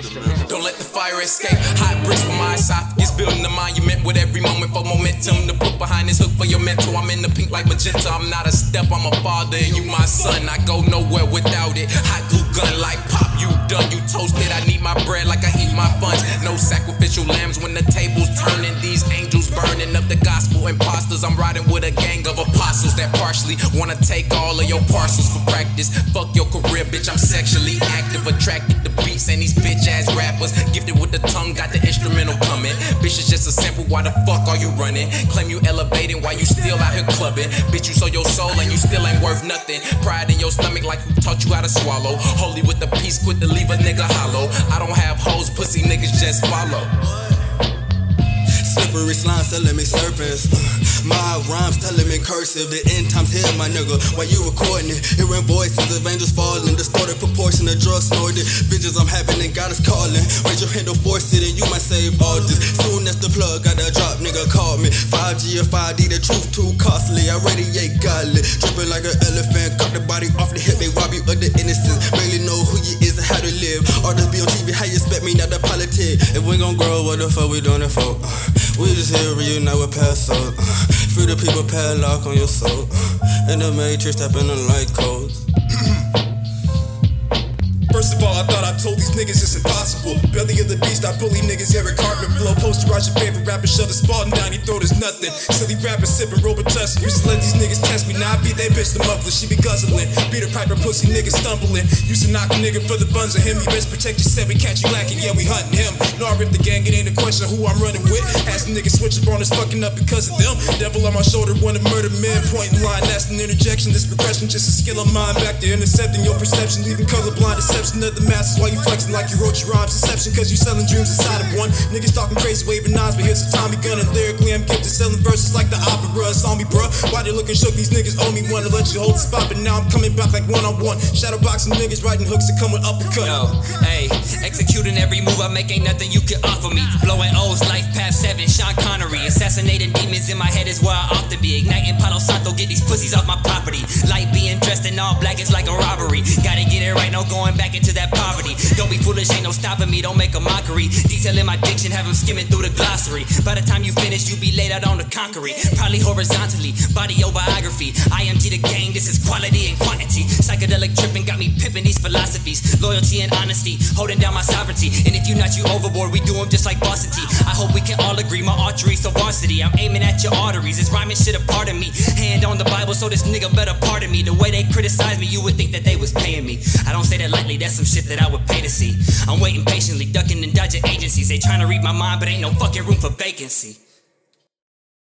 nowhere escape. Hot bricks for my esophagus, building a monument with every moment for momentum to put behind this hook for your mental. I'm in the pink like magenta. I'm not a step, I'm a father, and you my son. I go nowhere without it. Hot glue gun like pop, you done, you toasted. I need my bread like I eat my funds. No sacrificial lambs when the table's turning. I'm riding with a gang of apostles that partially wanna take all of your parcels for practice. Fuck your career, bitch. I'm sexually active, attracted to beats and these bitch ass rappers. Gifted with the tongue, got the instrumental coming. Bitch is just a sample. Why the fuck are you running? Claim you elevating while you still out here clubbing. Bitch, you sold your soul and you still ain't worth nothing. Pride in your stomach like who taught you how to swallow. Holy with the peace, quit to leave a nigga hollow. I don't have hoes, pussy niggas just follow. Slippery slime selling me serpents. My rhymes telling me cursive. The end times here, my nigga. While you recording it, hearing voices of angels falling. Distorted proportion of drugs snorted. Visions I'm having and God is calling. Raise your hand to force it and you might save all this. Soon as the plug got a drop, nigga call me. 5G or 5D, the truth too costly. I radiate godly. Dripping like an elephant. Cut the body off the hip, they rob you of the innocence. Mainly know who you is and how to live. Artists be on TV, how you expect me not to If we gon' grow, what the fuck we doing it for? Uh, we just here reunite with past souls. Free the people padlock on your soul. In the matrix, step in the light codes. First of all, I thought I told these niggas it's impossible. Belly of the beast, I bully niggas, Eric Cartman. Blow posterize your favorite rapper, shove the Spartan down your throat is nothing. Silly rapper sipping Robitussin. Used to let these niggas test me, now I beat they bitch the muffler. She be guzzling. Beat a piper, pussy niggas stumbling. Used to knock a nigga for the buns of him. You best protect yourself, we catch you lacking, yeah, we hunting him. No, I rip the gang, it ain't a question who I'm running with. Ask the niggas switch up on us fucking up because of them. Devil on my shoulder, wanna murder men. Point in line, that's an interjection. This progression, just a skill of mine. Back to intercepting your perception, leaving colorblind deception of the masses while you flexing like you wrote your rhymes. Deception, cause you selling dreams inside of one. Niggas talking crazy, waving knives, but here's a Tommy gun. And lyrically, I'm gifted selling verses like the opera. Saw me, bruh. Why they looking shook? These niggas owe me one to let you hold the spot, but now I'm coming back like one on one. Shadow boxing niggas writing hooks that come with uppercut. Yo, hey, executing every move I make ain't nothing you can offer me. Blowing O's, life past seven, Sean Connery. Assassinating demons in my head is where I often be. Igniting Palo get these pussies off my property. Light being dressed in all black is like a robbery. Gotta get it right, no going back into that poverty. Don't be foolish, ain't no stopping me, don't make a mockery. Detailing my diction, have them skimming through the glossary. By the time you finish, you be laid out on the concrete. Probably horizontally, body your biography. IMG the game, this is quality and quantity. Psychedelic tripping got me pipping these philosophies. Loyalty and honesty, holding down my sovereignty. And if you not you overboard, we do them just like Boston Tea. Hope we can all agree, my archery so varsity. I'm aiming at your arteries, it's rhyming shit a part of me. Hand on the Bible, so this nigga better pardon me. The way they criticize me, you would think that they was paying me. I don't say that lightly, that's some shit that I would pay to see. I'm waiting patiently, ducking and dodging agencies. They trying to read my mind, but ain't no fucking room for vacancy.